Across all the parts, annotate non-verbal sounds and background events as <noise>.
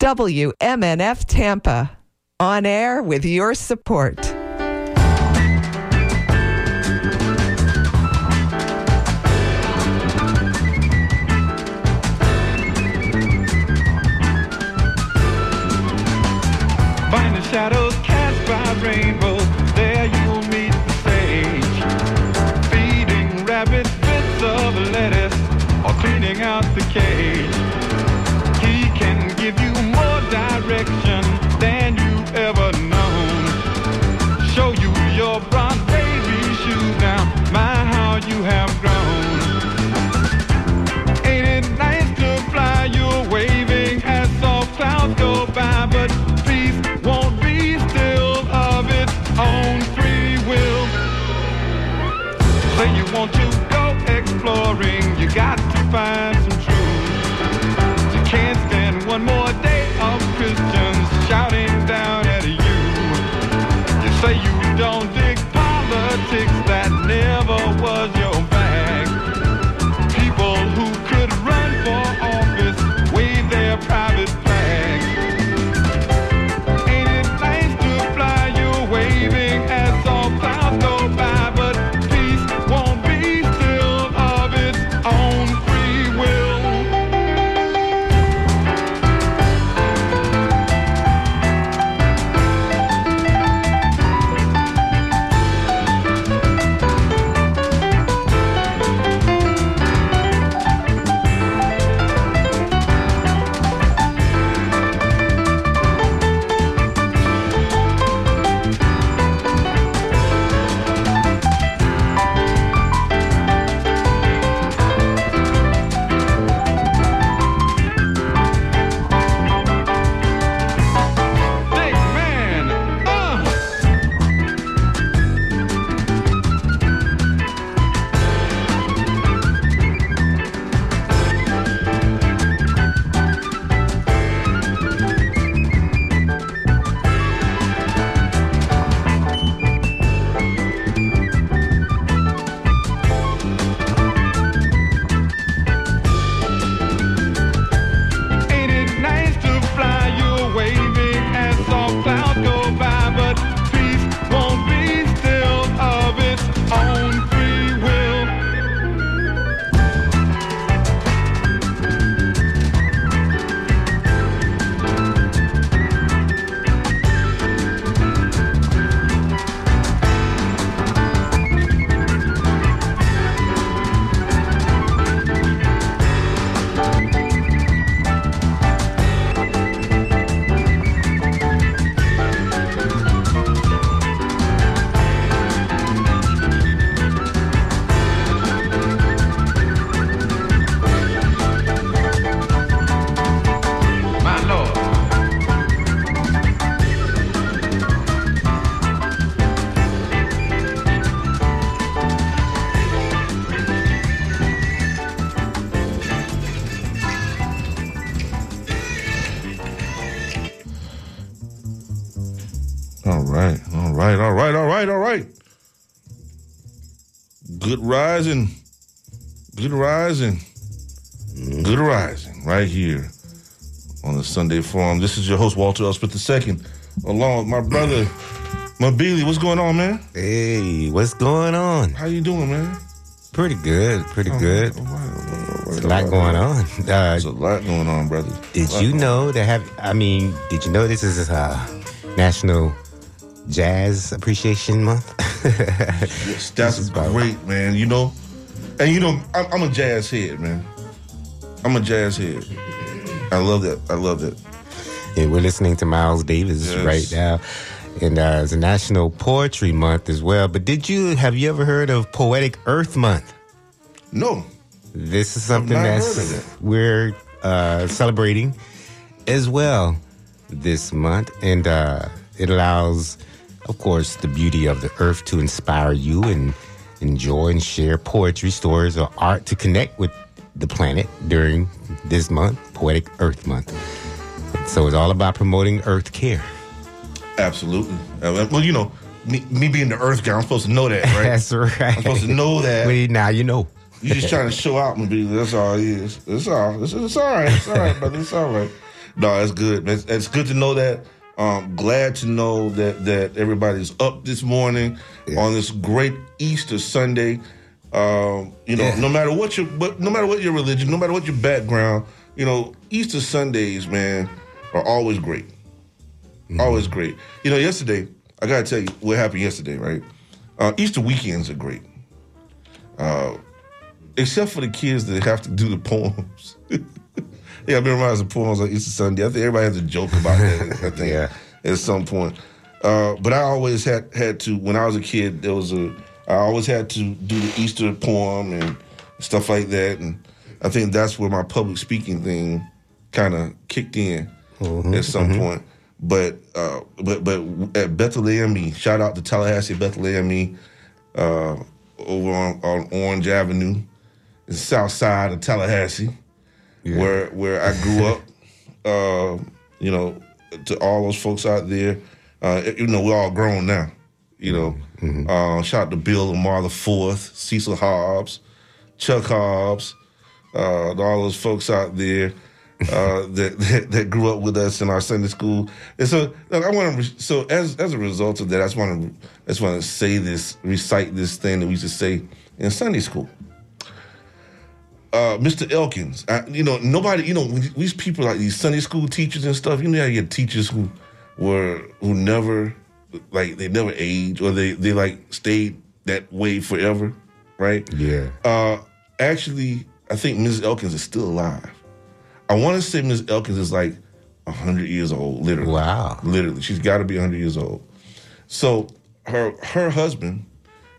WMNF Tampa, on air with your support. Find the shadows cast by rainbows. There you'll meet the sage. Feeding rabbits bits of lettuce or cleaning out the cage. Direction than you've ever known. Show you your bronze baby shoes now. My, how you have grown. Right, all right, all right, all right. Good rising, good rising, good rising, right here on the Sunday Forum. This is your host Walter L. Smith II, along with my brother Mabili. What's going on, man? Hey, what's going on? How you doing, man? Pretty good, pretty good. All right, all right, all right, There's a lot going on. <laughs> Uh, There's a lot going on, brother. did you know that have? I mean, did you know this is uh, National Jazz Appreciation Month? Yes, that's great, man. You know, and you know, I'm, I'm a jazz head, man. I'm a jazz head. I love that. I love that. yeah, we're listening to Miles Davis Yes. right now, and uh, it's a National Poetry Month as well. But did you have you ever heard of Poetic Earth Month? No, This is something that's of we're uh, celebrating as well this month, and uh, it allows, of course, the beauty of the earth to inspire you and enjoy and share poetry, stories, or art to connect with the planet during this month, Poetic Earth Month. So it's all about promoting Earth care. absolutely. Uh, Well, you know, me, me being the Earth guy, I'm supposed to know that, <laughs> right? That's right. I'm supposed to know that. Well, now you know. You're just trying to show out and be. That's all it is. It's all. It's, it's all right. It's all right, brother. It's all right. no, that's good. It's, it's good to know that. Um, glad to know that that everybody's up this morning on this great Easter Sunday. Um, you know, Yeah. no matter what your but no matter what your religion, no matter what your background, you know, Easter Sundays, man, are always great. Always great. You know, yesterday, I gotta tell you what happened yesterday, right? Uh, Easter weekends are great. Uh, except for the kids that have to do the poems. <laughs> yeah, I've been reminds of poems on Easter Sunday. I think everybody has a joke about that. I <laughs> think Yeah. at some point. Uh, but I always had had to when I was a kid. There was a I always had to do the Easter poem and stuff like that, and I think that's where my public speaking thing kind of kicked in at some point. But uh, but but at Bethlehem, E, shout out to Tallahassee Bethlehem, E, uh, over on, on Orange Avenue, the south side of Tallahassee, where where I grew up. Uh, you know, to all those folks out there, uh, you know, we're all grown now. You know, uh, shout out to Bill Lamar the Fourth, Cecil Hobbs, Chuck Hobbs, uh, to all those folks out there uh, <laughs> that, that that grew up with us in our Sunday school. And so look, I want to. So as as a result of that, I just want to I just want to say this, recite this thing that we used to say in Sunday school. Uh, Mr. Elkins, I, you know, nobody, you know, these people like these Sunday school teachers and stuff. You know, you get teachers who were who never, like, they never age or they they like stayed that way forever, right? Yeah. Uh, actually, I think Mrs. Elkins is still alive. I want to say Mrs. Elkins is like hundred years old, literally. Wow. Literally, she's got to be hundred years old. So her her husband,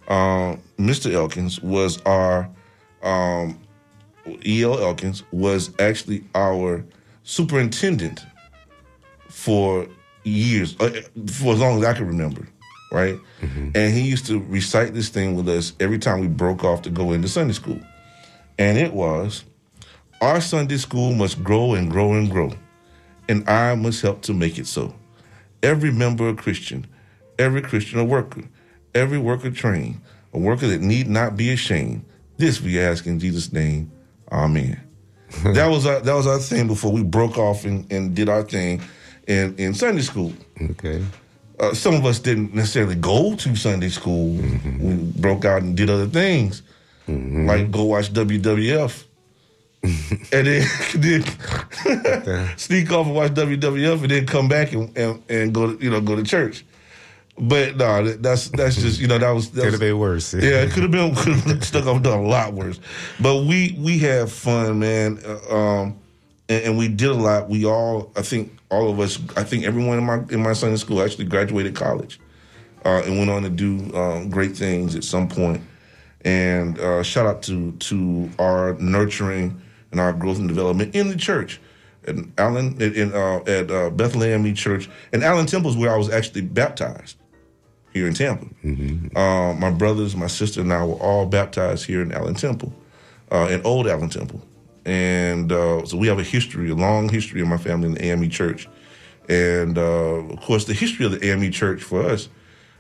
uh, Mr. Elkins, was our um, E.L. Elkins was actually our superintendent for years, uh, for as long as I can remember, right? And he used to recite this thing with us every time we broke off to go into Sunday school. And it was, Our Sunday school must grow and grow and grow, and I must help to make it so. Every member a Christian, every Christian a worker, every worker trained, a worker that need not be ashamed. This we ask in Jesus' name. Amen. <laughs> that was our that was our thing before we broke off and, and did our thing in, in Sunday school. Okay. Uh, some of us didn't necessarily go to Sunday school. We broke out and did other things, like go watch WWF, <laughs> and then, <laughs> then sneak off and watch WWF, and then come back and, and, and go to you know go to church. But no, that- that's that's just you know that was that Could have been worse. yeah, it could have been <laughs> could have stuck up done a lot worse. But we we have fun, man. Uh, um, and, and we did a lot. We all, I think, all of us. I think everyone in my in my Sunday school actually graduated college uh, and went on to do um, great things at some point. And uh, shout out to to our nurturing and our growth and development in the church. And Allen in, uh, at uh, Bethlehem E Church and Allen Temple is where I was actually baptized here in Tampa. Uh, my brothers, my sister, and I were all baptized here in Allen Temple, uh, in Old Allen Temple, and uh, so we have a history, a long history in my family in the AME Church, and uh, of course the history of the AME Church for us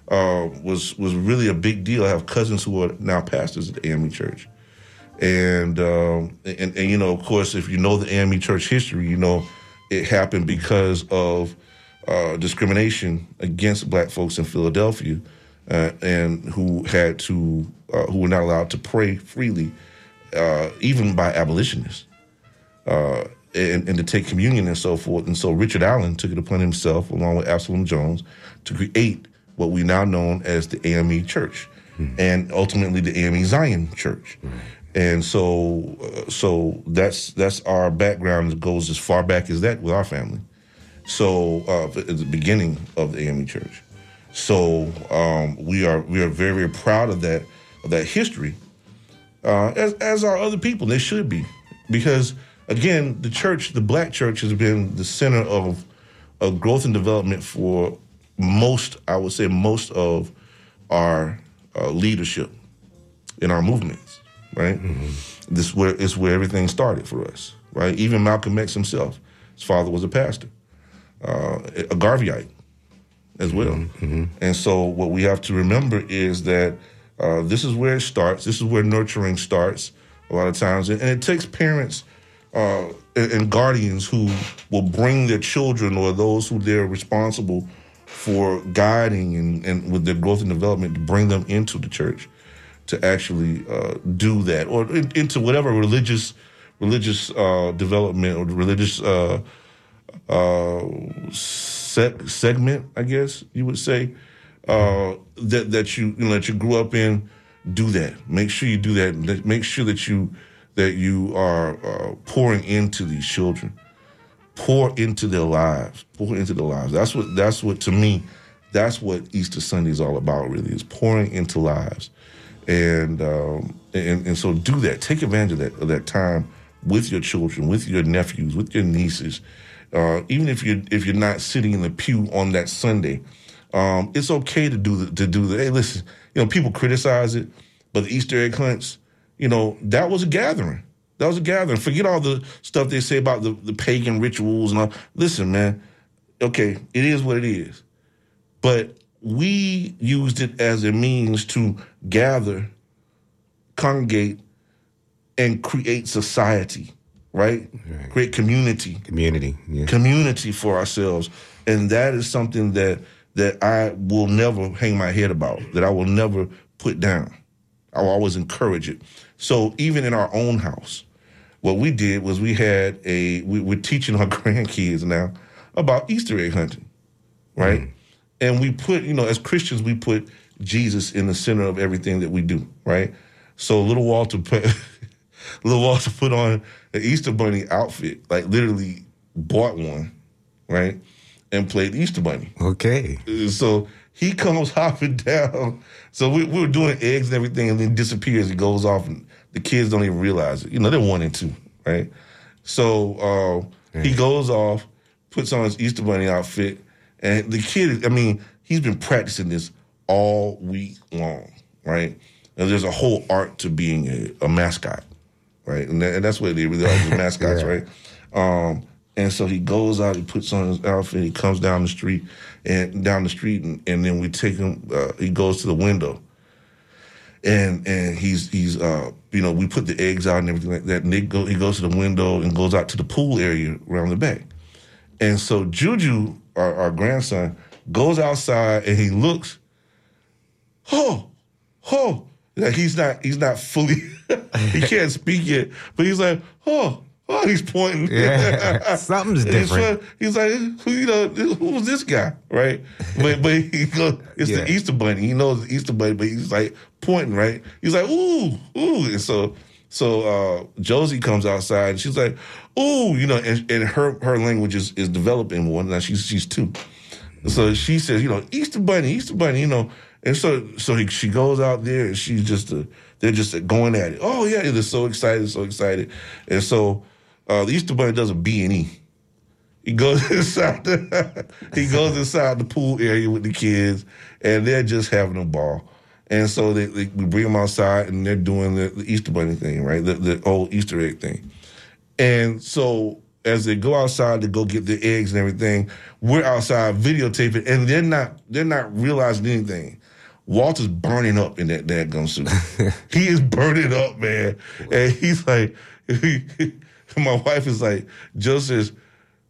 uh, was was really a big deal. I have cousins who are now pastors at the AME Church, and, um, and and you know, of course, if you know the AME Church history, you know it happened because of uh, discrimination against Black folks in Philadelphia, uh, and who had to uh, who were not allowed to pray freely, uh, even by abolitionists, uh, and, and to take communion and so forth. And so Richard Allen took it upon himself, along with Absalom Jones, to create what we now know as the AME Church, and ultimately the AME Zion Church. And so, uh, so that's that's our background. It goes as far back as that with our family. So uh, at the beginning of the AME Church. So um, we are we are very very proud of that of that history, uh, as as are other people. They should be, because again, the church, the Black church, has been the center of of growth and development for most. I would say most of our uh, leadership in our movements. Right. This is where is where everything started for us. Right. Even Malcolm X himself, his father was a pastor, uh, a Garveyite as well. And so, what we have to remember is that uh, this is where it starts. This is where nurturing starts a lot of times, and, it takes parents uh, and, and guardians who will bring their children or those who they're responsible for guiding and, and with their growth and development to bring them into the church to actually uh, do that or in, into whatever religious religious uh, development or religious uh, uh, segment, I guess you would say, uh, that that you, you know, that you grew up in. Do that. Make sure you do that. Make sure that you that you are uh, pouring into these children, pour into their lives, pour into their lives. That's what that's what to me, that's what Easter Sunday is all about. Really, is pouring into lives, and um, and and so do that. Take advantage of that of that time with your children, with your nephews, with your nieces. Uh, even if you're if you're not sitting in the pew on that Sunday, um, it's okay to do the, to do the. Hey, listen, you know people criticize it, but the Easter egg hunts, you know, that was a gathering. That was a gathering. Forget all the stuff they say about the, the pagan rituals and all. Listen, man. Okay, it is what it is, but we used it as a means to gather, congregate, and create society, right? Create community Community. Yeah. community for ourselves, and that is something that that I will never hang my head about. That I will never put down. I will always encourage it. So even in our own house, what we did was we had a we, we're teaching our <laughs> grandkids now about Easter egg hunting, right? Mm. And we put you know as Christians we put Jesus in the center of everything that we do, right? So little Walter put <laughs> little Walter put on an Easter bunny outfit, like literally bought one, right? And played Easter bunny. Okay. So he <laughs> comes hopping down. So we, we were doing eggs and everything, and then disappears. He goes off, and the kids don't even realize it. You know, they're one and two, right? So uh, he goes off, puts on his Easter bunny outfit, and the kid. I mean, he's been practicing this all week long, right? And there's a whole art to being a, a mascot, right? And, that, and that's what they really are, the <laughs> mascots, Yeah. right? Um, and so he goes out, he puts on his outfit, he comes down the street and down the street, and, and then we take him. Uh, he goes to the window, and and he's he's uh you know we put the eggs out and everything like that. And they go, he goes to the window and goes out to the pool area around the back. And so Juju, our, our grandson, goes outside and he looks. Oh, oh, like he's not he's not fully <laughs> he <laughs> can't speak yet, but he's like oh. Oh, he's pointing. Yeah, <laughs> something's different. He's like, who you know, who's this guy, right? But but he goes, it's Yeah. the Easter Bunny. He knows the Easter Bunny, but he's like pointing, right? He's like, ooh, ooh, and so so uh, Josie comes outside and she's like, ooh, you know, and, and her her language is, is developing more now. She's she's two, so she says, you know, Easter Bunny, Easter Bunny, you know, and so so he, she goes out there and she's just uh, they're just going at it. Oh yeah, they're so excited, so excited, and so uh, the Easter Bunny does a B and E. He goes <laughs> inside the <laughs> he goes inside the pool area with the kids, and they're just having a ball. And so they, they, we bring them outside, and they're doing the, the Easter Bunny thing, right? The, the old Easter egg thing. And so as they go outside to go get the eggs and everything, we're outside videotaping, and they're not they're not realizing anything. Walter's burning up in that dadgum suit. <laughs> he is burning up, man. And he's like, <laughs> my wife is like, Joe says,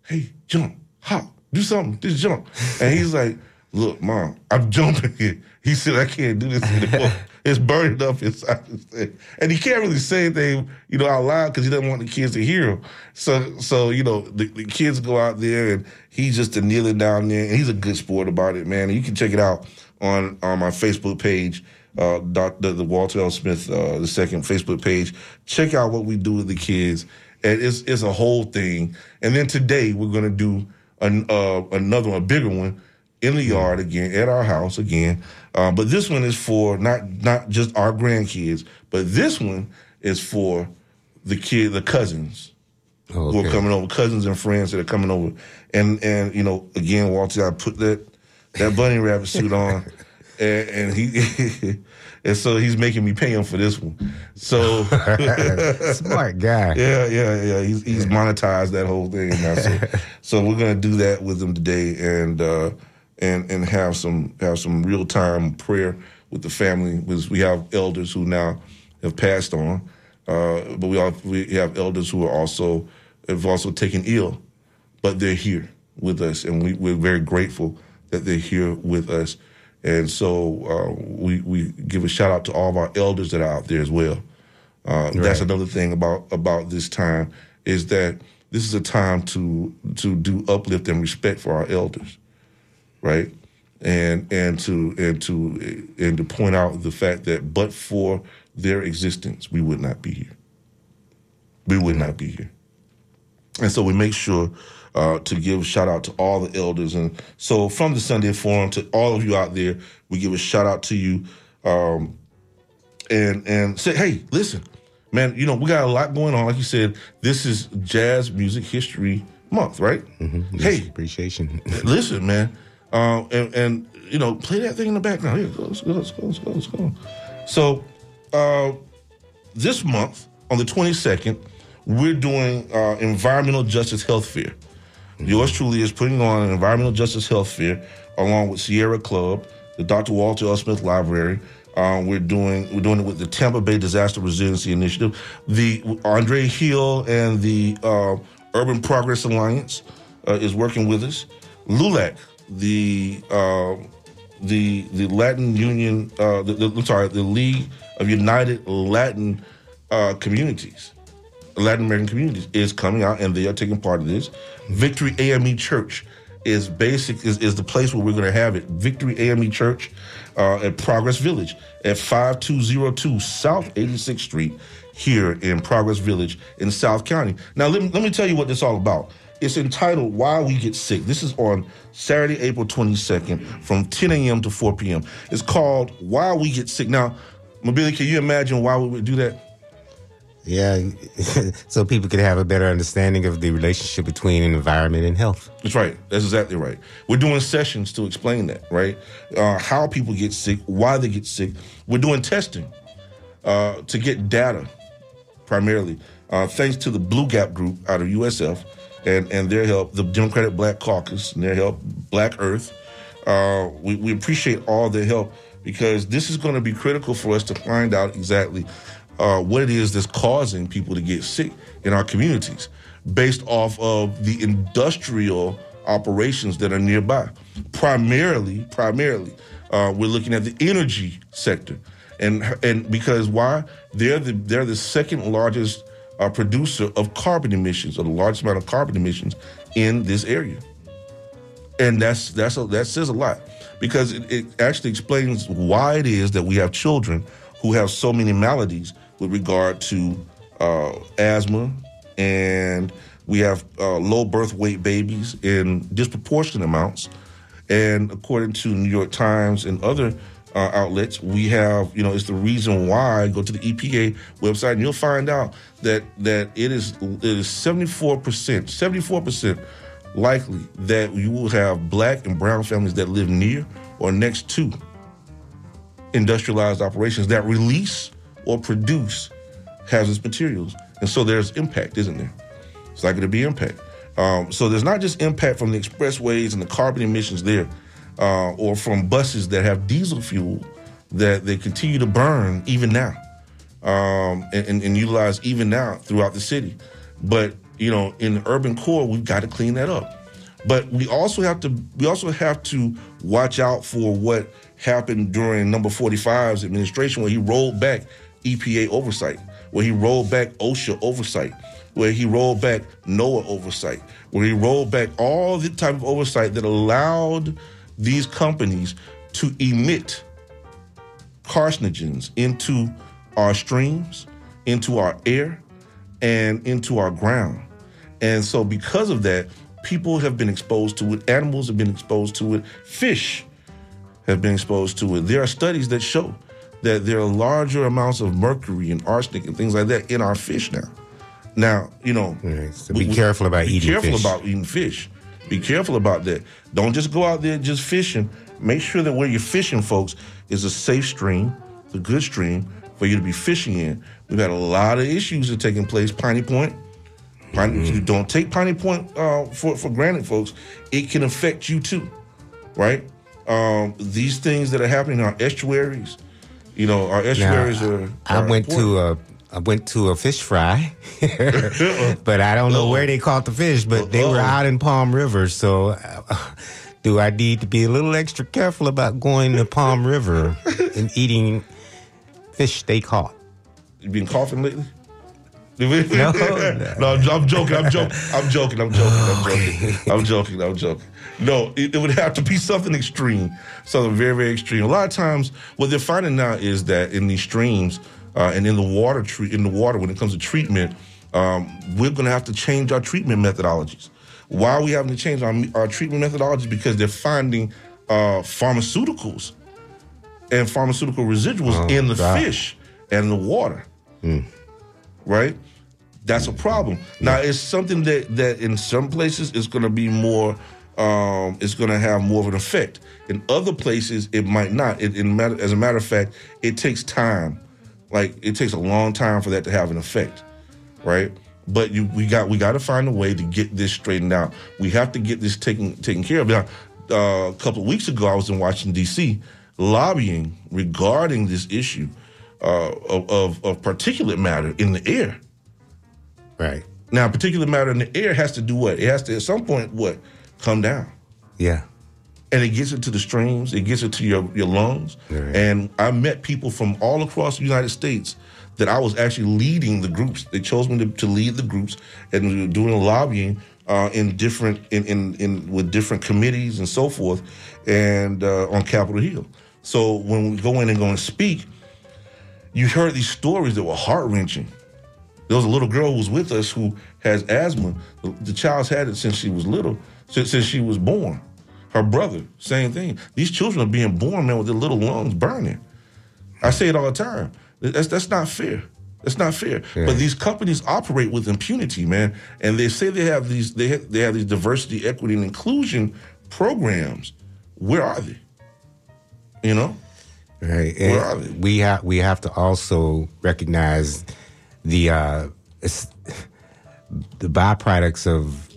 hey, jump, hop, do something, just jump. And he's <laughs> like, look, mom, I'm jumping here. He said, I can't do this anymore. it's burning up inside his thing. And he can't really say anything, you know, out loud because he doesn't want the kids to hear him. So, so you know, the, the kids go out there and he's just a kneeling down there and he's a good sport about it, man. And you can check it out on, on my Facebook page, uh, doc, the, Walter L. Smith, uh, the second Facebook page. Check out what we do with the kids. And it's, it's a whole thing. And then today we're going to do an, uh, another one, a bigger one in the yard again at our house again. Uh, but this one is for not not just our grandkids, but this one is for the kid, the cousins Oh, who are coming over, cousins and friends that are coming over. And and you know, again, Walter, I put that that bunny rabbit suit on, and, and he <laughs> and so he's making me pay him for this one. So <laughs> Smart guy. yeah, yeah, yeah. He's he's monetized that whole thing now. So, <laughs> so we're gonna do that with him today, and uh, and and have some have some real time prayer with the family. Because we have elders who now have passed on, Uh, but we all we have elders who are also have also taken ill, but they're here with us, and we, we're very grateful that they're here with us. And so uh, we we give a shout out to all of our elders that are out there as well. Uh, That's another thing about about this time is that this is a time to to do uplift and respect for our elders, right? And and to and to and to point out the fact that but for their existence, we would not be here. We would not be here. And so we make sure uh, to give shout out to all the elders. And so from the Sunday Forum to all of you out there, we give a shout out to you um, and and say, hey, listen, man, you know, we got a lot going on. Like you said, this is Jazz Music History Month, right? Hey, Appreciation. <laughs> listen, man, um, and, and you know, play that thing in the background. Here, go, let's go, let's go, let's go, let's go. So, uh, this month on the 22nd, we're doing uh, Environmental Justice Health Fair. Yours truly is putting on an Environmental Justice Health Fair along with Sierra Club, the Dr. Walter L. Smith Library. Um, we're doing we're doing it with the Tampa Bay Disaster Resiliency Initiative, the Andre Hill and the uh, Urban Progress Alliance uh, is working with us. LULAC, the uh, the the Latin Union, uh, the, the, I'm sorry, the League of United Latin uh, Communities, Latin American communities, is coming out and they are taking part of this. Victory AME Church is basic is, is the place where we're going to have it. Victory AME Church uh, at Progress Village at 5202 South 86th Street here in Progress Village in South County. Now let me, let me tell you what this is all about. It's entitled Why We Get Sick. This is on Saturday, April 22nd from 10 a.m. to 4 p.m. It's called Why We Get Sick. Now, Mobili, can you imagine why we would do that? Yeah, <laughs> so people could have a better understanding of the relationship between an environment and health. That's right. That's exactly right. We're doing sessions to explain that, right? Uh, how people get sick, why they get sick. We're doing testing uh, to get data, primarily, uh, thanks to the Blue Gap Group out of USF and, and their help, the Democratic Black Caucus and their help, Black Earth. Uh, we, we appreciate all their help because this is going to be critical for us to find out exactly uh, what it is that's causing people to get sick in our communities based off of the industrial operations that are nearby. Primarily, primarily, uh, we're looking at the energy sector, and and because why? They're the they're the second largest uh, producer of carbon emissions, or the largest amount of carbon emissions in this area and that's that's a, that says a lot because it, it actually explains why it is that we have children who have so many maladies with regard to uh, asthma and we have uh, low birth weight babies in disproportionate amounts. And according to new york times and other uh, outlets we have you know it's the reason why go to the epa website and you'll find out that that it is it is 74% 74% likely that you will have black and brown families that live near or next to industrialized operations that release or produce hazardous materials. And so there's impact, isn't there? It's likely to be impact. Um, so there's not just impact from the expressways and the carbon emissions there, uh, or from buses that have diesel fuel that they continue to burn even now um, and, and, and utilize even now throughout the city. But you know, in the urban core, we've got to clean that up. But we also have to we also have to watch out for what happened during Number 45's administration, where he rolled back EPA oversight, where he rolled back OSHA oversight, where he rolled back NOAA oversight, where he rolled back all the type of oversight that allowed these companies to emit carcinogens into our streams, into our air, and into our ground. And so, because of that, people have been exposed to it, animals have been exposed to it, fish have been exposed to it. There are studies that show that there are larger amounts of mercury and arsenic and things like that in our fish now. Now, you know, Right, so be careful about be eating careful fish. about eating fish. Be careful about that. Don't just go out there just fishing. Make sure that where you're fishing, folks, is a safe stream, a good stream for you to be fishing in. We've had a lot of issues that are taking place. Piney Point. Piney, Mm-hmm. Don't take Piney Point uh, for for granted, folks. It can affect you too, right? Um, these things that are happening in our estuaries, you know, our estuaries are. I went important. to a, I went to a fish fry, <laughs> but I don't know where they caught the fish. But they were out in Palm River, so <laughs> do I need to be a little extra careful about going to Palm River and eating fish they caught? You been coughing lately? <laughs> No, no, I'm, I'm joking. I'm joking. I'm joking. I'm joking. I'm joking. I'm joking. I'm joking. No, it, it would have to be something extreme, something very, very extreme. A lot of times, what they're finding now is that in these streams uh, and in the water, tre- in the water, when it comes to treatment, um, we're going to have to change our treatment methodologies. Why are we having to change our, our treatment methodologies? Because they're finding uh, pharmaceuticals and pharmaceutical residuals Oh, in the God. fish and the water. Right? That's a problem. Now it's something that that in some places is going to be more. Um, it's going to have more of an effect. In other places, it might not. It, in matter, as a matter of fact, it takes time. Like it takes a long time for that to have an effect, right? But you, we got we got to find a way to get this straightened out. We have to get this taken taken care of. Now, uh, a couple of weeks ago, I was in Washington D.C. lobbying regarding this issue uh, of, of of particulate matter in the air. Right? Now, particulate matter in the air has to do what? It has to at some point what come down Yeah, and it gets into the streams, it gets into your, your lungs. Right. And I met people from all across the United States that I was actually leading the groups. They chose me to, to lead the groups and we were doing lobbying uh, in different in, in in with different committees and so forth, and uh, on Capitol Hill. So when we go in and go and speak, you heard these stories that were heart wrenching. There was a little girl who was with us who has asthma. The, the child's had it since she was little, since, since she was born. Her brother, same thing. These children are being born, man, with their little lungs burning. I say it all the time. That's that's not fair. That's not fair. Yeah. But these companies operate with impunity, man, and they say they have these they have, they have these diversity, equity, and inclusion programs. Where are they? You know, right. Where And are they? we have we have to also recognize the uh, the byproducts of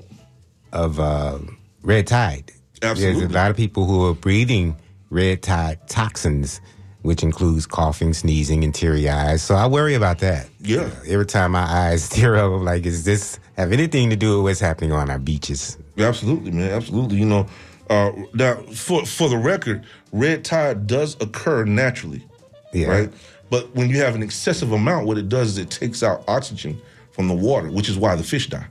of uh, red tide. Absolutely. There's a lot of people who are breathing red tide toxins, which includes coughing, sneezing, and teary eyes. So I worry about that. Yeah. Every time my eyes <laughs> tear up, I'm like, is this have anything to do with what's happening on our beaches? Absolutely, man. Absolutely. You know, uh, now for for the record, red tide does occur naturally, Yeah. right? But when you have an excessive amount, what it does is it takes out oxygen from the water, which is why the fish die.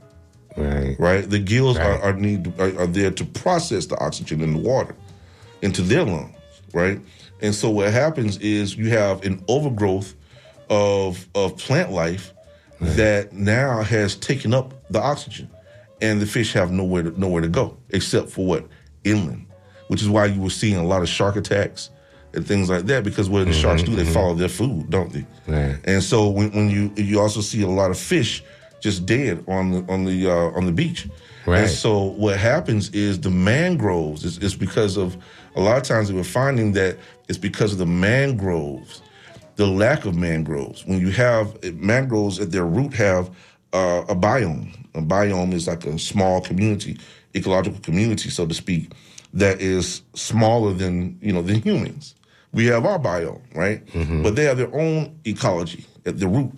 Right. Right? The gills Right. are, are need are, are there to process the oxygen in the water into their lungs, right? And so what happens is you have an overgrowth of of plant life that now has taken up the oxygen, and the fish have nowhere to, nowhere to go except for what inland, which is why you were seeing a lot of shark attacks and things like that because what the sharks do they follow their food, don't they? Right. And so when, when you you also see a lot of fish just dead on the on the uh, on the beach. Right. And so what happens is the mangroves is, is because of a lot of times we were finding that it's because of the mangroves, the lack of mangroves. When you have mangroves at their root have uh, a biome. A biome is like a small community, ecological community, so to speak, that is smaller than you know than humans. We have our biome, right? But they have their own ecology at the root.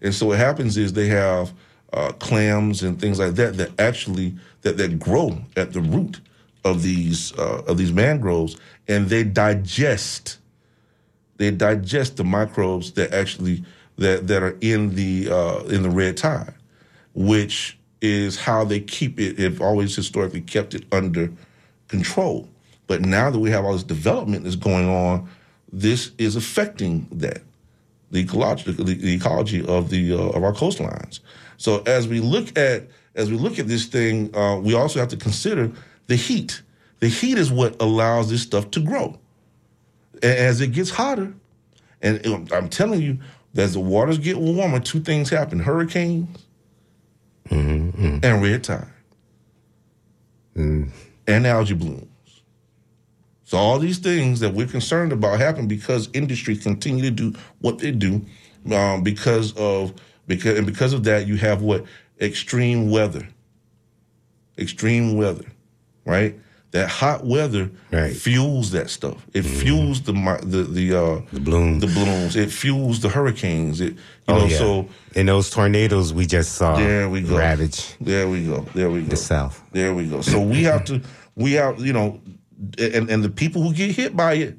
And so what happens is they have uh, clams and things like that that actually that that grow at the root of these uh, of these mangroves, and they digest they digest the microbes that actually that that are in the uh, in the red tide, which is how they keep it. Have always historically kept it under control. But now that we have all this development that's going on, this is affecting that the ecology, the, the ecology of the uh, of our coastlines. So as we look at as we look at this thing, uh, we also have to consider the heat. The heat is what allows this stuff to grow. And as it gets hotter, and it- I'm telling you, as the waters get warmer, two things happen: hurricanes and red tide, and algae blooms. So all these things that we're concerned about happen because industry continue to do what they do, um, because of because and because of that, you have what extreme weather. Extreme weather, right? That hot weather Right. fuels that stuff. It fuels the the the uh, The bloom. the blooms. It fuels the hurricanes. It you Oh, know yeah. so and those tornadoes we just saw there we go. ravage There we go. There we go. the South. There we go. So we have to, we have, you know, and, and the people who get hit by it,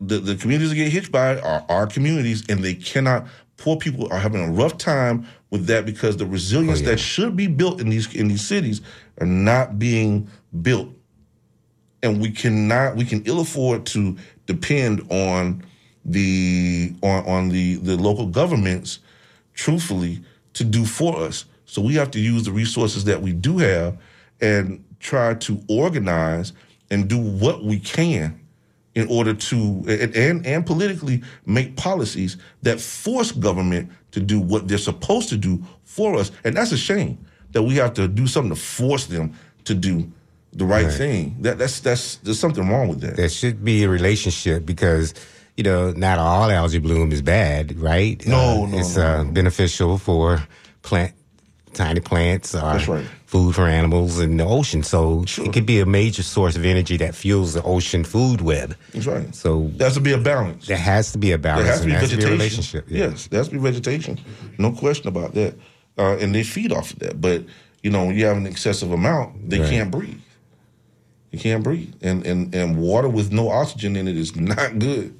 the, the communities that get hit by it are our communities, and they cannot. Poor people are having a rough time with that because the resilience Oh, yeah. that should be built in these in these cities are not being built, and we cannot. We can ill afford to depend on the on on the the local governments, truthfully, to do for us. So we have to use the resources that we do have and try to organize and do what we can in order to and, and politically make policies that force government to do what they're supposed to do for us. And that's a shame that we have to do something to force them to do the right, thing. That that's that's there's something wrong with that. There should be a relationship because you know not all algae bloom is bad, right? No, no, it's no, uh, no. beneficial for plant tiny plants are right. food for animals in the ocean. So Sure. it could be a major source of energy that fuels the ocean food web. That's right. So There has to be a balance. there has to be a balance There has to be has to be a vegetation. relationship. yeah. Yes, there has to be vegetation. No question about that. Uh, and they feed off of that. But you know, when you have an excessive amount, they Right. can't breathe. You can't breathe. And and and water with no oxygen in it is not good.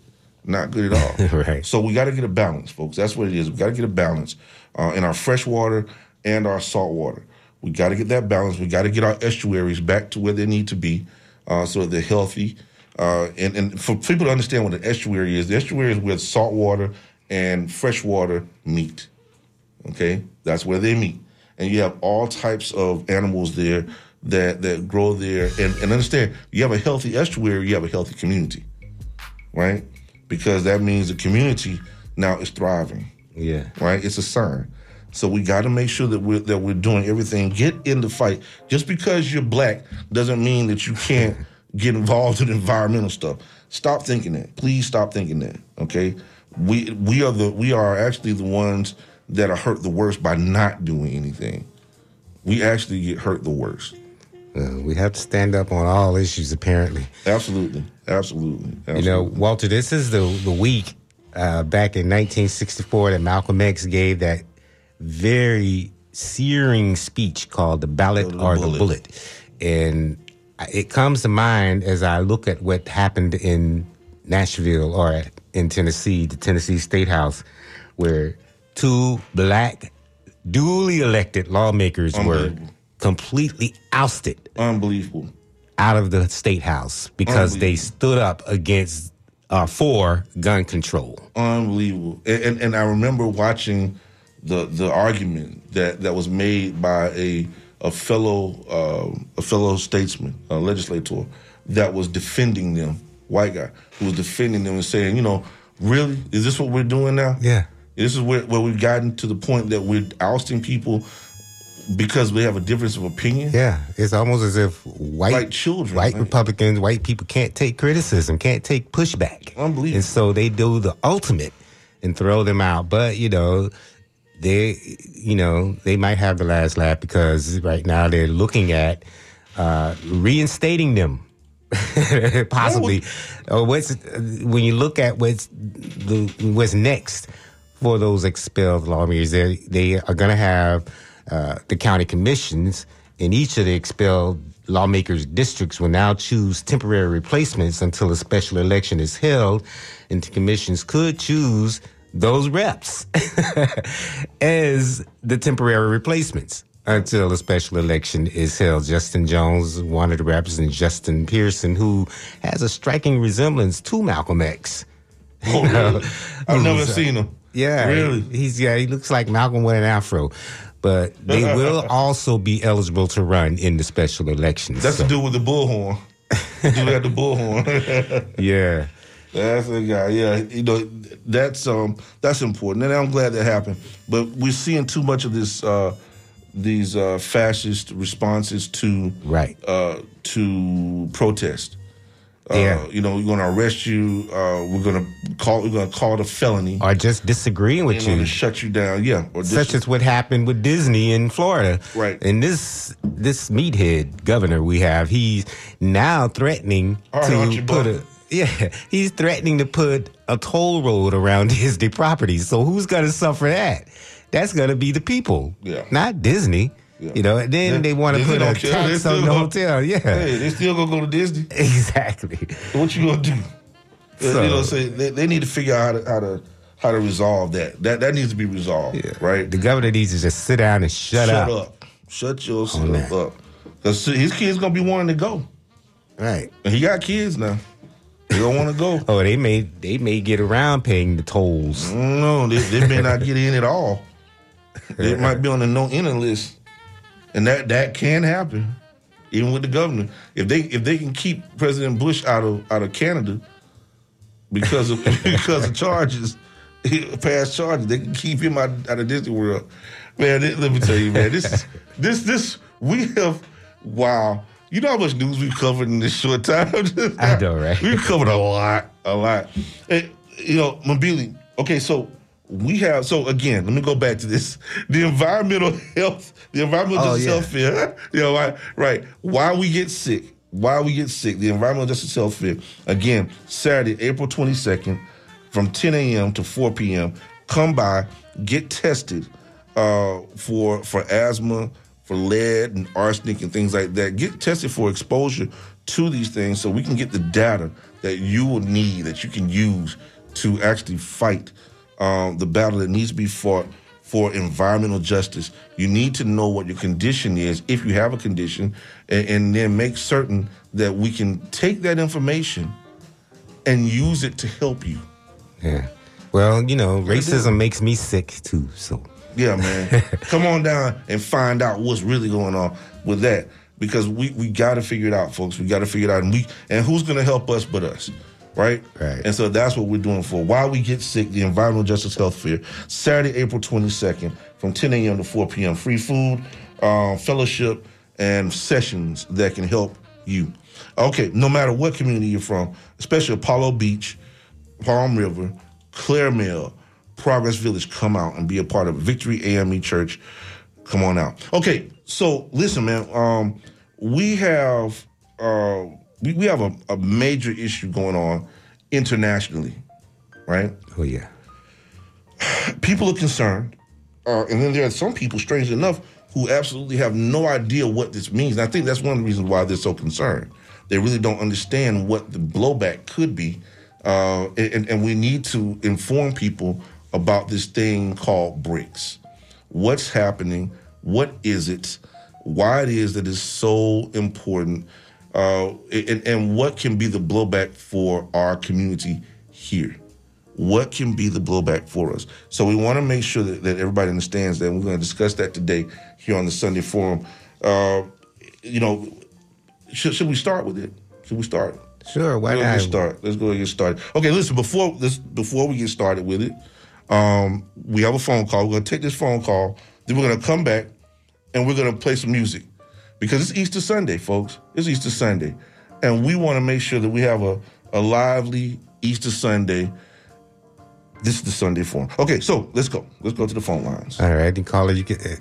Not good at all. <laughs> Right. So we got to get a balance, folks. That's what it is. We got to get a balance uh, in our fresh water and our salt water. We got to get that balance. We got to get our estuaries back to where they need to be, uh, so that they're healthy. Uh, and and for people to understand what an estuary is, the estuary is where salt water and fresh water meet. Okay, that's where they meet, and you have all types of animals there that that grow there. And and understand, you have a healthy estuary, you have a healthy community, right? Because that means the community now is thriving Yeah. right? It's a sign. So we got to make sure that we're that we're doing everything. Get in the fight. Just because you're black doesn't mean that you can't <laughs> get involved in environmental stuff. Stop thinking that. Please stop thinking that. Okay, we we are the we are actually the ones that are hurt the worst by not doing anything. We actually get hurt the worst. Uh, we have to stand up on all issues, apparently. Absolutely, absolutely. absolutely. You know, Walter, this is the the week uh, back in 1964 that Malcolm X gave that very searing speech called "The Ballot The or the Bullet. Bullet," and it comes to mind as I look at what happened in Nashville or in Tennessee, the Tennessee State House, where two black, duly elected lawmakers were completely ousted unbelievable. out of the state house because they stood up against uh, for gun control. unbelievable. And, and and I remember watching the the argument that that was made by a a fellow uh, a fellow statesman, a legislator that was defending them, white guy who was defending them and saying, you know, really, is this what we're doing now? Yeah. This is where, where we've gotten to the point that we're ousting people because we have a difference of opinion. Yeah, it's almost as if white Like children, white right? Republicans, white people can't take criticism, can't take pushback. Unbelievable. And so they do the ultimate and throw them out. But you know, they you know they might have the last laugh because right now they're looking at uh, reinstating them. <laughs> Possibly, or what's when you look at what's the what's next for those expelled lawmakers? They they are going to have uh, the county commissions in each of the expelled lawmakers' districts will now choose temporary replacements until a special election is held, and the commissions could choose those reps <laughs> as the temporary replacements until a special election is held. Justin Jones, one of the reps, and Justin Pearson, who has a striking resemblance to Malcolm X. Oh, really? <laughs> I've never seen him. Yeah, really. He's yeah, he looks like Malcolm with an afro. But they <laughs> will also be eligible to run in the special elections. That's So, to do with the bullhorn. Dude had the bullhorn. yeah. That's a guy. Yeah, you know that's um that's important, and I'm glad that happened. But we're seeing too much of this uh, these uh, fascist responses to Right. uh, to protest, Uh, Yeah. You know, we're going to arrest you. Uh, we're going to call. We're going to call it a felony. Or just disagreeing with you know, you. to shut you down. Yeah. Or such dis- as what happened with Disney in Florida. Right. And this this meathead governor we have, he's now threatening right, to put a. yeah, he's threatening to put a toll road around <laughs> Disney properties. So who's going to suffer that? That's going to be the people, Yeah. not Disney. Yeah. You know, and then Yeah. they want to put a. Tax on the gonna- hotel. Yeah, Hey, they still gonna go to Disney. <laughs> exactly. What you gonna do? So- you know, say they, they need to figure out how to how to how to resolve that. That that needs to be resolved, right? The governor needs to just sit down and shut, up. Shut up. up. Shut yourself up. Because his kids gonna be wanting to go, Right. and he got kids now. They don't want to go. Oh, they may they may get around paying the tolls. No, they, they may not get in at all. They <laughs> might be on the no enter list, and that that can happen, even with the governor. If they if they can keep President Bush out of out of Canada because of <laughs> because of charges, <laughs> past charges, they can keep him out, out of Disney World. Man, th- let me tell you, man, this this this we have wow. You know how much news we've covered in this short time? <laughs> I know, right? We've covered a lot, a lot. And, you know, Mabili, okay, so we have, so again, let me go back to this. <laughs> The environmental health, the environmental Oh, justice yeah. health fair, you know, right, right. Why we get sick, why we get sick, the environmental justice health fair, again, Saturday, April 22nd, from 10 a.m. to 4 p.m. Come by, get tested uh, for for asthma, for lead and arsenic and things like that. Get tested for exposure to these things so we can get the data that you will need that you can use to actually fight um, the battle that needs to be fought for environmental justice. You need to know what your condition is if you have a condition, and, and then make certain that we can take that information and use it to help you. Yeah. Well, you know, racism makes me sick too. So Yeah, man. <laughs> Come on down and find out what's really going on with that. Because we, we gotta figure it out, folks. We gotta figure it out. And we and who's gonna help us but us? Right? Right. And so that's what we're doing for Why We Get Sick, the Environmental Justice Health Fair, Saturday, April 22nd, from 10 a.m. to 4 p.m. Free food, um, fellowship, and sessions that can help you. Okay, no matter what community you're from, especially Apollo Beach, Palm River, Clair Mel, Progress Village, come out and be a part of Victory AME Church. Come on out. Okay, so listen, man. Um, we have uh, we, we have a, a major issue going on internationally, right? oh yeah. People are concerned, uh, and then there are some people, strange enough, who absolutely have no idea what this means. And I think that's one of the reasons why they're so concerned. They really don't understand what the blowback could be, uh, and, and we need to inform people about this thing called BRICS. What's happening? What is it? Why it is that it's so important? Uh, and, and what can be the blowback for our community here? What can be the blowback for us? So we want to make sure that, that everybody understands that. We're going to discuss that today here on the Sunday Forum. Uh, you know, should, should we start with it? Should we start? Sure, why Let's go not? get started. Let's go and get started. Okay, listen. Before this, before we get started with it, um, we have a phone call. We're going to take this phone call. Then we're going to come back and we're going to play some music because it's Easter Sunday, folks. It's Easter Sunday, and we want to make sure that we have a, a lively Easter Sunday. This is the Sunday Forum. Okay, so let's go. Let's go to the phone lines. All right, and caller, you could uh,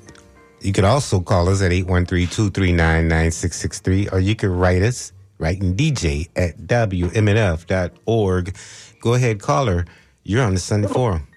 you could also call us at 813-239-9663, or you could write us, writing DJ at WMNF.org. Go ahead, caller. You're on the Sunday Forum.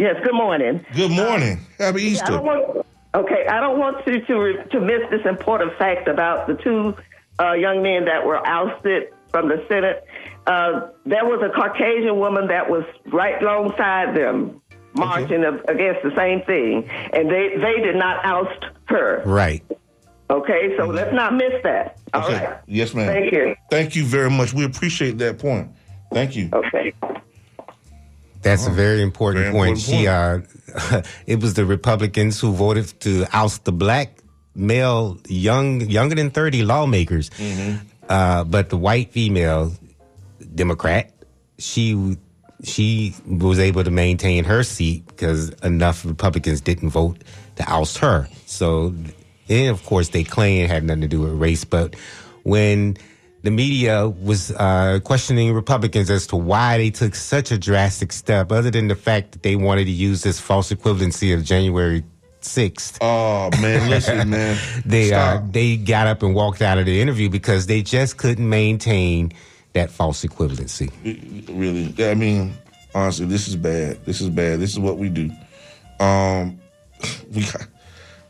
Yes, good morning. Good morning. Happy I Easter. don't want, okay, I don't want to to, re- to miss this important fact about the two uh, young men that were ousted from the Senate. Uh, there was a Caucasian woman that was right alongside them, marching a- against the same thing, and they they did not oust her. Right. Okay, so let's not miss that. All Okay. right. Yes, ma'am. Thank you. Thank you very much. We appreciate that point. Thank you. Okay. That's a very important Very point. important She, uh, <laughs> it was the Republicans who voted to oust the black male, young, younger than thirty lawmakers, Mm-hmm. uh, but the white female Democrat, she she was able to maintain her seat because enough Republicans didn't vote to oust her. So, and of course, they claim it had nothing to do with race, but when the media was uh, questioning Republicans as to why they took such a drastic step, other than the fact that they wanted to use this false equivalency of January 6th. Oh man, listen, <laughs> man. They uh, they got up and walked out of the interview because they just couldn't maintain that false equivalency. really. I mean, honestly, this is bad. This is bad. This is what we do. Um, <laughs> we got,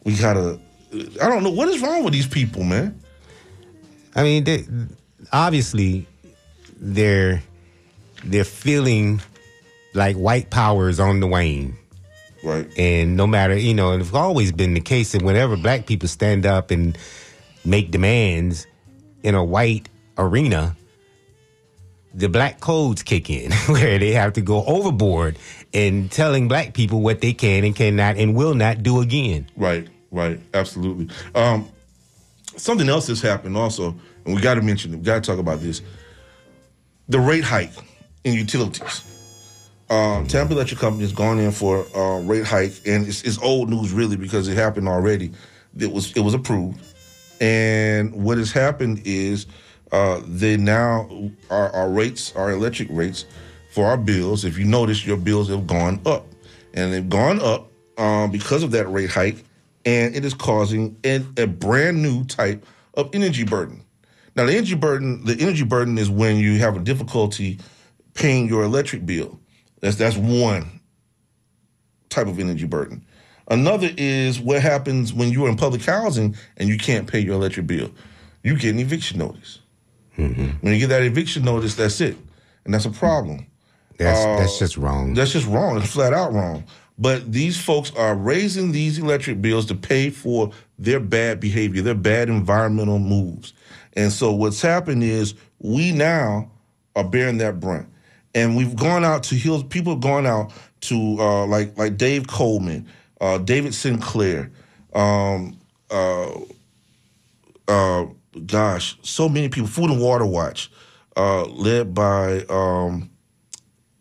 we gotta. I don't know what is wrong with these people, man. I mean, they, obviously, they're they're feeling like white power is on the wane. Right. And no matter, you know, and it's always been the case that whenever black people stand up and make demands in a white arena, the black codes kick in <laughs> where they have to go overboard in telling black people what they can and cannot and will not do again. Right. Right. Absolutely. Um, something else has happened also, and we got to mention it. We got to talk about this. The rate hike in utilities. Um, Tampa Electric Company has gone in for a rate hike, and it's, it's old news really because it happened already. It was it was approved, and what has happened is uh, they now our, our rates, our electric rates for our bills. If you notice, your bills have gone up, and they've gone up um, because of that rate hike, and it is causing a, a brand new type of energy burden. Now, the energy burden, the energy burden is when you have a difficulty paying your electric bill. That's that's one type of energy burden. Another is what happens when you're in public housing and you can't pay your electric bill. You get an eviction notice. When you get that eviction notice, that's it, and that's a problem. That's Uh, that's just wrong. That's just wrong. It's flat out wrong. But these folks are raising these electric bills to pay for their bad behavior, their bad environmental moves. And so what's happened is we now are bearing that brunt. And we've gone out to hills. People have gone out to uh, like like Dave Coleman, uh, David Sinclair, um, uh, uh, gosh, so many people. Food and Water Watch, uh, led by um,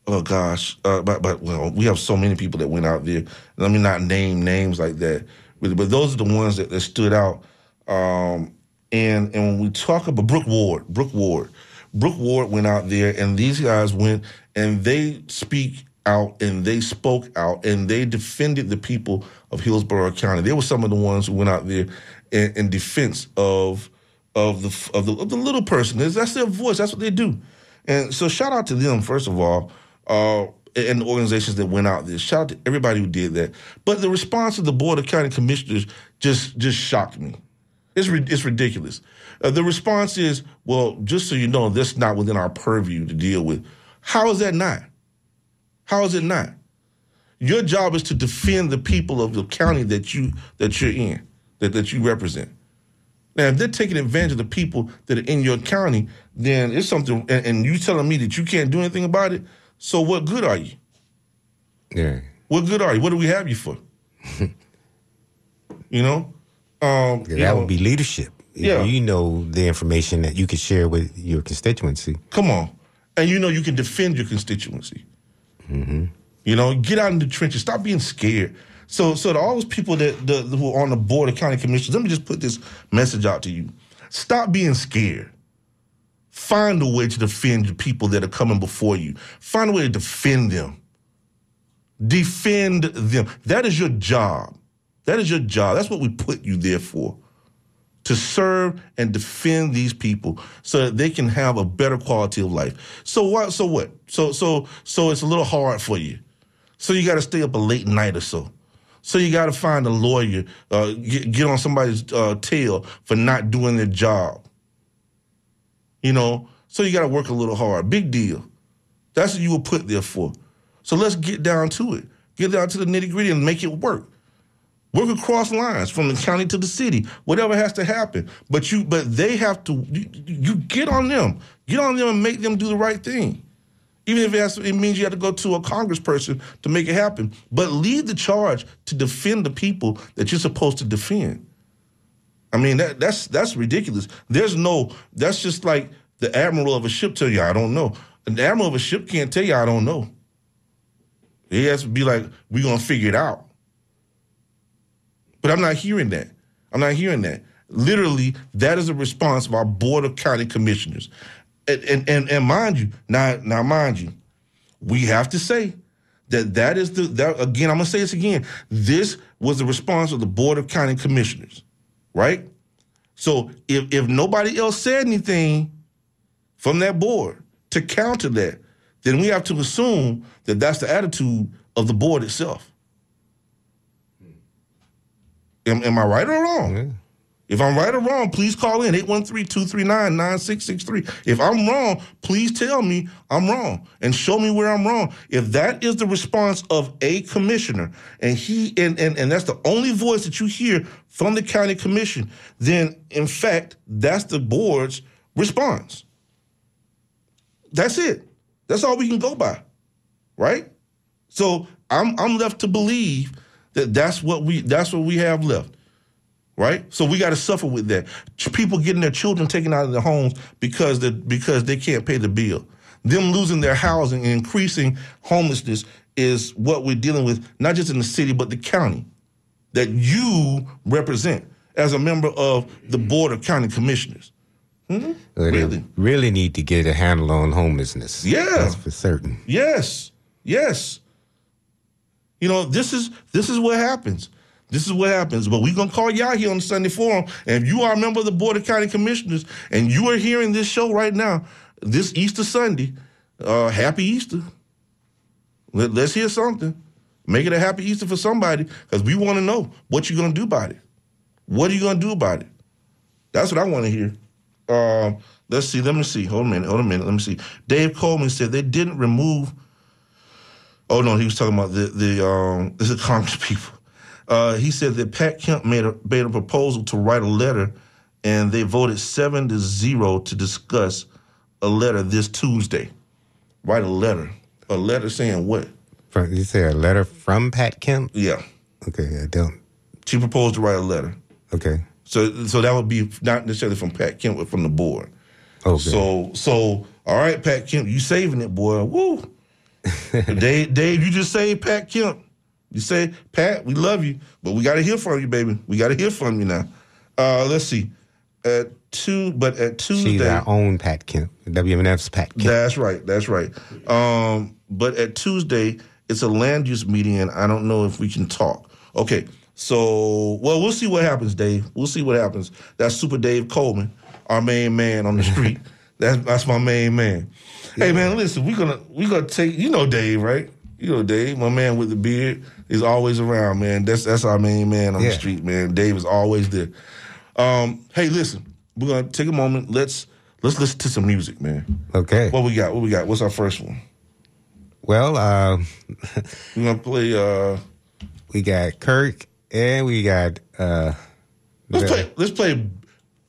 oh gosh, uh, but but well, we have so many people that went out there. Let me not name names like that, but, but those are the ones that, that stood out. Um, and and when we talk about Brooke Ward, Brooke Ward, Brooke Ward went out there, and these guys went and they speak out and they spoke out and they defended the people of Hillsborough County. They were some of the ones who went out there in, in defense of of the of the of the little person. That's their voice. That's what they do. And so shout out to them first of all, uh, and the organizations that went out there. Shout out to everybody who did that. But the response of the board of county commissioners just just shocked me. It's it's ridiculous. Uh, the response is, well, just so you know, that's not within our purview to deal with. How is that not? How is it not? Your job is to defend the people of the county that you that you're in, that, that you represent. Now, if they're taking advantage of the people that are in your county, then it's something. And, and you telling me that you can't do anything about it. So what good are you? yeah. What good are you? What do we have you for? <laughs> you know, um, you that know, would be leadership. Yeah. You know the information that you can share with your constituency. Come on. And you know you can defend your constituency. You know, get out in the trenches. Stop being scared. So, so to all those people that the, who are on the board of county commissioners, let me just put this message out to you: Stop being scared. Find a way to defend the people that are coming before you. Find a way to defend them. Defend them. That is your job. That is your job. That's what we put you there for to serve and defend these people so that they can have a better quality of life. So what? So what? So so so it's a little hard for you. So you got to stay up a late night or so. So you got to find a lawyer, uh, get, get on somebody's uh, tail for not doing their job. You know, so you got to work a little hard. Big deal. That's what you were put there for. So let's get down to it. Get down to the nitty gritty and make it work. Work across lines from the county to the city, whatever has to happen. But you, but they have to. You, you get on them, get on them, and make them do the right thing. Even if it, has to, it means you have to go to a congressperson to make it happen. But lead the charge to defend the people that you're supposed to defend. I mean that that's that's ridiculous. There's no. That's just like the admiral of a ship tell you, I don't know. An admiral of a ship can't tell you, I don't know. He has to be like, we're gonna figure it out. But I'm not hearing that. I'm not hearing that. Literally, that is a response of our board of county commissioners. And and and, and mind you, now now mind you, we have to say that that is the that again. I'm gonna say this again. This was the response of the board of county commissioners, right? So if if nobody else said anything from that board to counter that, then we have to assume that that's the attitude of the board itself. Am, am I right or wrong? If I'm right or wrong, please call in 813-239-9663. If I'm wrong, please tell me I'm wrong and show me where I'm wrong. If that is the response of a commissioner and he and, and, and that's the only voice that you hear from the county commission, then in fact, that's the board's response. That's it. That's all we can go by. Right? So I'm I'm left to believe that that's what we that's what we have left right? So we got to suffer with that. People getting their children taken out of their homes because they because they can't pay the bill. Them losing their housing and increasing homelessness is what we're dealing with, not just in the city but the county that you represent as a member of the board of county commissioners. Hmm? Well, Really? Really need to get a handle on homelessness. Yeah. That's for certain. Yes, yes. You know, this is this is what happens. This is what happens. But we're gonna call y'all here on the Sunday Forum. And if you are a member of the Board of County Commissioners and you are hearing this show right now, this Easter Sunday, uh, happy Easter. Let, us hear something. Make it a happy Easter for somebody, because we want to know what you're gonna do about it. What are you gonna do about it? That's what I want to hear. Um, let's see. Let me see. Hold a minute. Hold a minute. Let me see. Dave Coleman said they didn't remove. Oh no, he was talking about the the um. <laughs> This is Congress people. Uh, he said that Pat Kemp made a made a proposal to write a letter, and they voted seven to zero to discuss a letter this Tuesday. Write a letter. A letter saying what? From, you say a letter from Pat Kemp? Yeah. Okay, I don't. She proposed to write a letter. Okay. So so that would be not necessarily from Pat Kemp, but from the board. Okay. So so all right, Pat Kemp, you saving it, boy. Woo. <laughs> Dave, Dave, you just saved Pat Kemp. You say, Pat, we love you, but we gotta hear from you, baby. We gotta hear from you now. Uh, let's see. At two, but at She's Tuesday, our own Pat Kemp. WMNF's Pat Kemp. that's right. That's right. Um, but at Tuesday, it's a land use meeting, and I don't know if we can talk. Okay. So, well, we'll see what happens, Dave. We'll see what happens. That's Super Dave Coleman, our main man on the <laughs> street. that's that's my main man. Hey, man, listen, we're gonna we're gonna take you know Dave, right? You know Dave, my man with the beard is always around, man. That's that's our main man on the street, man. Dave is always there. Um, hey, listen, we're gonna take a moment. Let's let's listen to some music, man. Okay. What we got? What we got? What's our first one? Well, uh, <laughs> We're gonna play. uh we got Kirk and we got uh, Let's play. Let's play.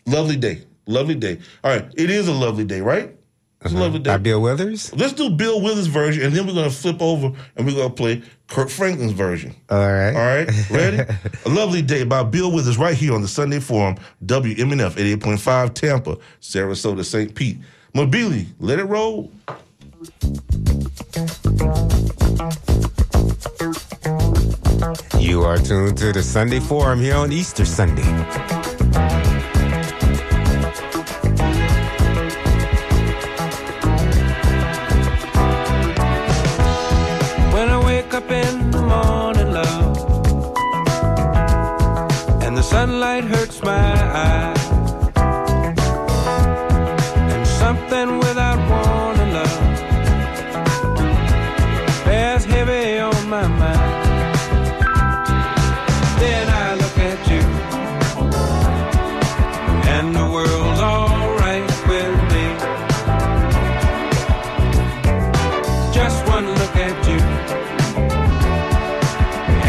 Lovely day. Lovely day. All right. It is a lovely day, right? It's lovely day. by Bill Withers. Let's do Bill Withers' version, and then we're gonna flip over and we're gonna play Kirk Franklin's version. All right. All right, ready? <laughs> a lovely day by Bill Withers right here on the Sunday Forum, WMNF 88.5 Tampa, Sarasota, St. Pete. Mobili, let it roll. You are tuned to the Sunday Forum here on Easter Sunday.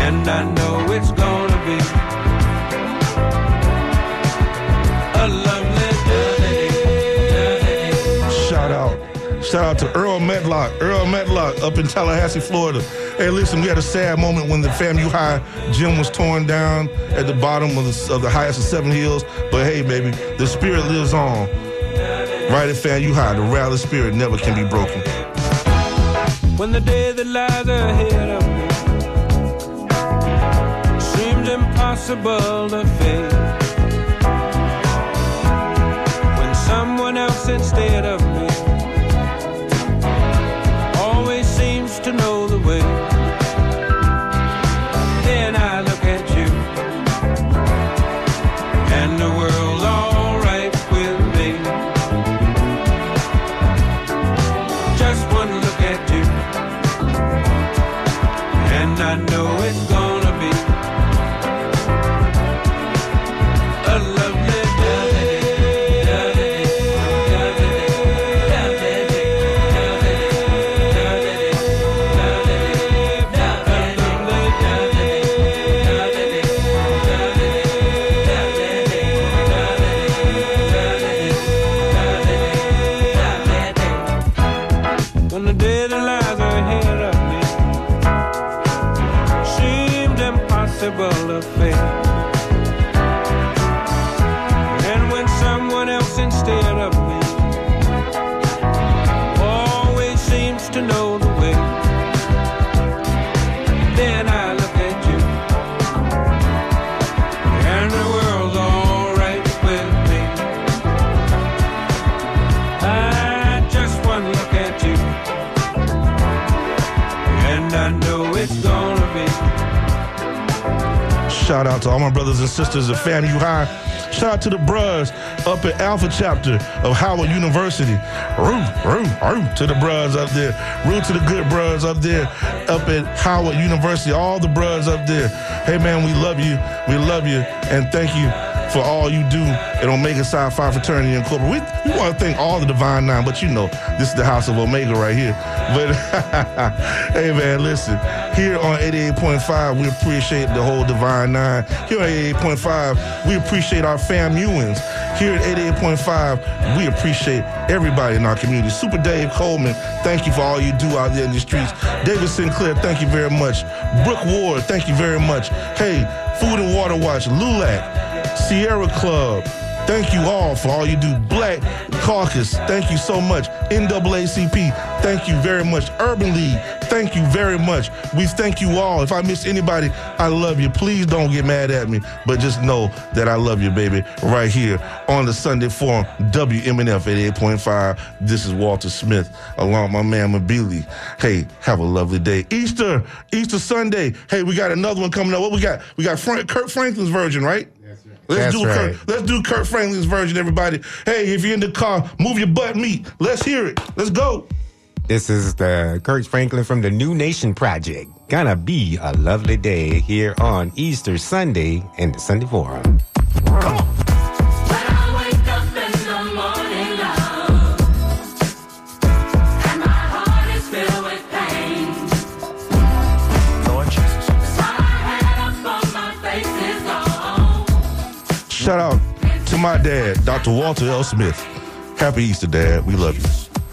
And I know it's gonna be a lovely day. Shout out. Shout out to Earl Medlock. Earl Medlock up in Tallahassee, Florida. Hey, listen, we had a sad moment when the FAMU High gym was torn down at the bottom of the, of the highest of seven hills. But hey, baby, the spirit lives on. Right at FAMU High, the rally spirit never can be broken. When the day that lies ahead of me impossible to face when someone else instead of Shout out to all my brothers and sisters at FAMU High. Shout out to the bros up at Alpha Chapter of Howard University. Root, root, root to the bros up there. Root to the good bros up there up at Howard University. All the bros up there. Hey man, we love you. We love you. And thank you for all you do at Omega Psi Phi Fraternity Incorporated. We, we want to thank all the Divine Nine, but you know, this is the house of Omega right here. But <laughs> hey man, listen, here on 88.5, we appreciate the whole Divine Nine. Here on 88.5, we appreciate our FAMUans. Here at 88.5, we appreciate everybody in our community. Super Dave Coleman, thank you for all you do out there in the streets. David Sinclair, thank you very much. Brooke Ward, thank you very much. Hey, Food and Water Watch, LULAC, Sierra Club, thank you all for all you do. Black Caucus, thank you so much. NAACP, thank you very much. Urban League, thank you very much. We thank you all. If I miss anybody, I love you. Please don't get mad at me, but just know that I love you, baby, right here on the Sunday Forum, WMNF 88.5. This is Walter Smith, along with my man Mabili. Hey, have a lovely day. Easter, Easter Sunday. Hey, we got another one coming up. What we got? We got Frank, Kirk Franklin's version, right? Let's That's do right. Kirk, let's do Kirk Franklin's version, everybody. Hey, if you're in the car, move your butt meat. Let's hear it. Let's go. This is the Kirk Franklin from the Nu Nation Project. Gonna be a lovely day here on Easter Sunday in the Sunday Forum. When I Shout out to my dad, Dr. Walter L. Smith. Happy Easter, Dad. We love you.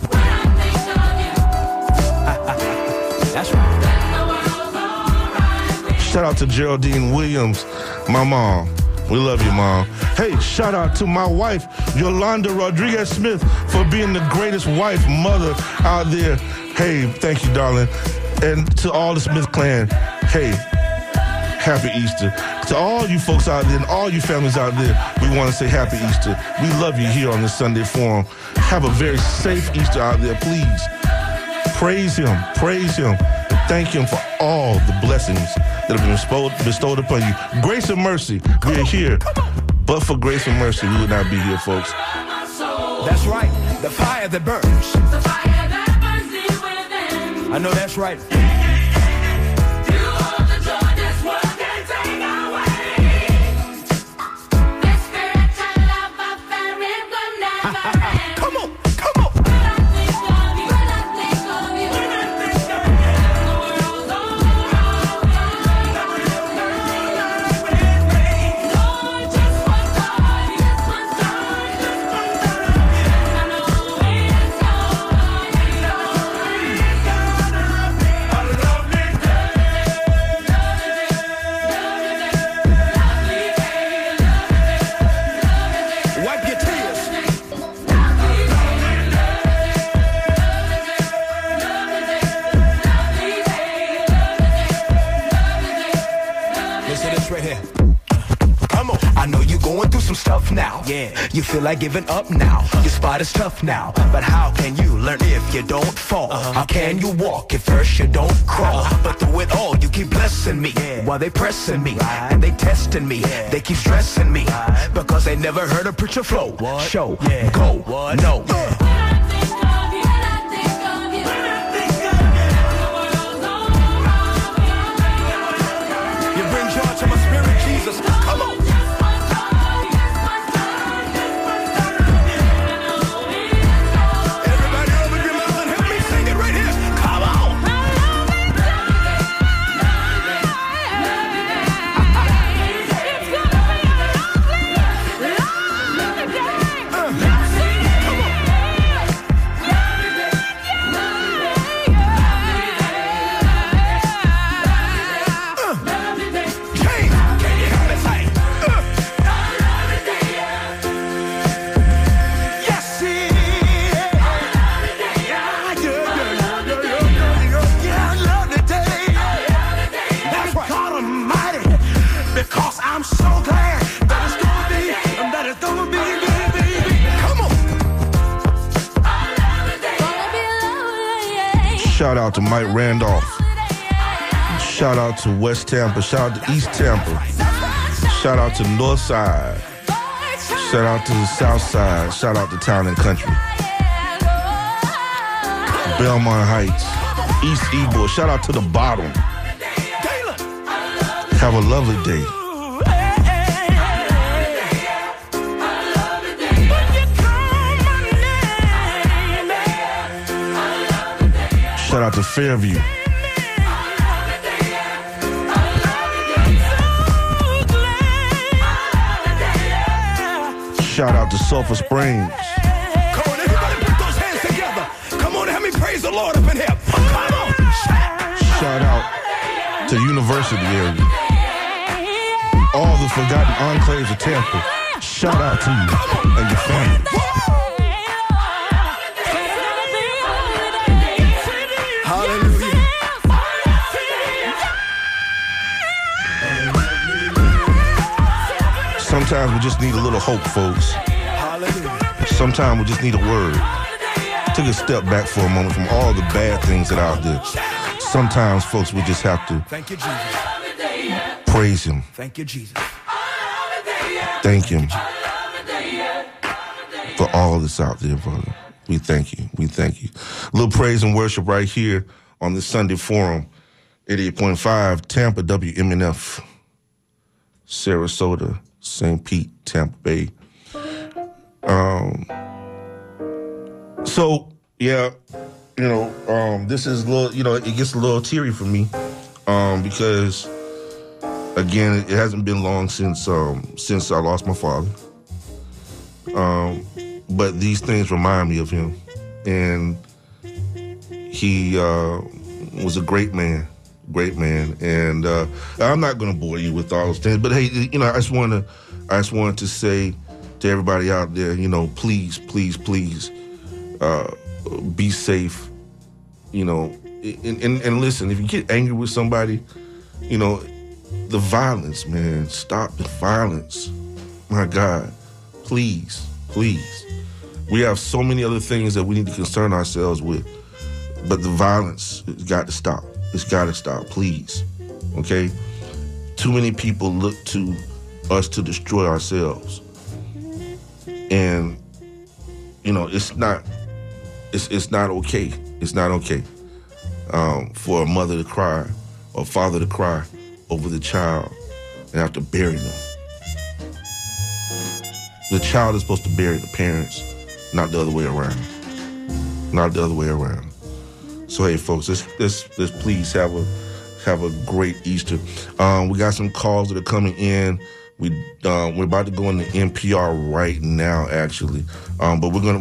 When I think of you, That's right. then the world's alright with Shout out to Geraldine Williams, my mom. We love you, mom. Hey, shout out to my wife, Yolanda Rodriguez Smith, for being the greatest wife, mother out there. Hey, thank you, darling. And to all the Smith clan, hey, happy Easter. To all you folks out there and all you families out there, we want to say happy Easter. We love you here on the Sunday Forum. Have a very safe Easter out there, please. Praise him, praise him, and thank him for all the blessings that have been bestowed, bestowed upon you. Grace and mercy, we are here. But for grace and mercy, we would not be here, folks. That's right. The fire that burns. The fire that burns deep within. I know that's right. Feel like giving up now. Your spot is tough now. But how can you learn if you don't fall? Uh-huh. How can you walk if first you don't crawl? Uh-huh. But through it all, you keep blessing me. While they pressing me and they testing me. They keep stressing me because they never heard a preacher flow. Show, go, no. Out to Mike Randolph. Shout out to West Tampa. Shout out to East Tampa. Shout out to North Side. Shout out to the South Side. Shout out to Town and Country. Belmont Heights. East Ybor. Shout out to the bottom. Have a lovely day. Shout out to Fairview. Shout out to Sulphur Springs. Come on, everybody put those hands together. Come on, help me praise the Lord up in here. Come on. Shout out to University area. All the forgotten enclaves of Tampa. Shout out to you and your family. Sometimes we just need a little hope, folks. Sometimes we just need a word. Take a step back for a moment from all the bad things that are out there. Sometimes, folks, we just have to Thank you, Jesus. praise Him, Thank you, Jesus. thank Him for all that's out there, brother. We thank you. We thank you. A little praise and worship right here on this Sunday forum, 88.5 Tampa WMNF, Sarasota, St. Pete, Tampa Bay. Um, so yeah, you know, um, this is a little, you know, it gets a little teary for me, um, because again, it hasn't been long since um since I lost my father. Um, but these things remind me of him, and he uh, was a great man, great man. And uh, I'm not going to bore you with all those things, but hey, you know, I just want to, I just wanted to say to everybody out there, you know, please, please, please, uh, be safe. You know, and, and and listen, if you get angry with somebody, you know, the violence, man, stop the violence. My God, please, please. We have so many other things that we need to concern ourselves with, but the violence has got to stop. It's got to stop, please. Okay? Too many people look to us to destroy ourselves. And you know, it's not it's it's not okay. It's not okay um, for a mother to cry or father to cry over the child and have to bury them. The child is supposed to bury the parents, not the other way around. Not the other way around. So hey, folks, let's let's, let's please have a have a great Easter. Um, we got some calls that are coming in. We uh, we're about to go into NPR right now, actually, um, but we're gonna.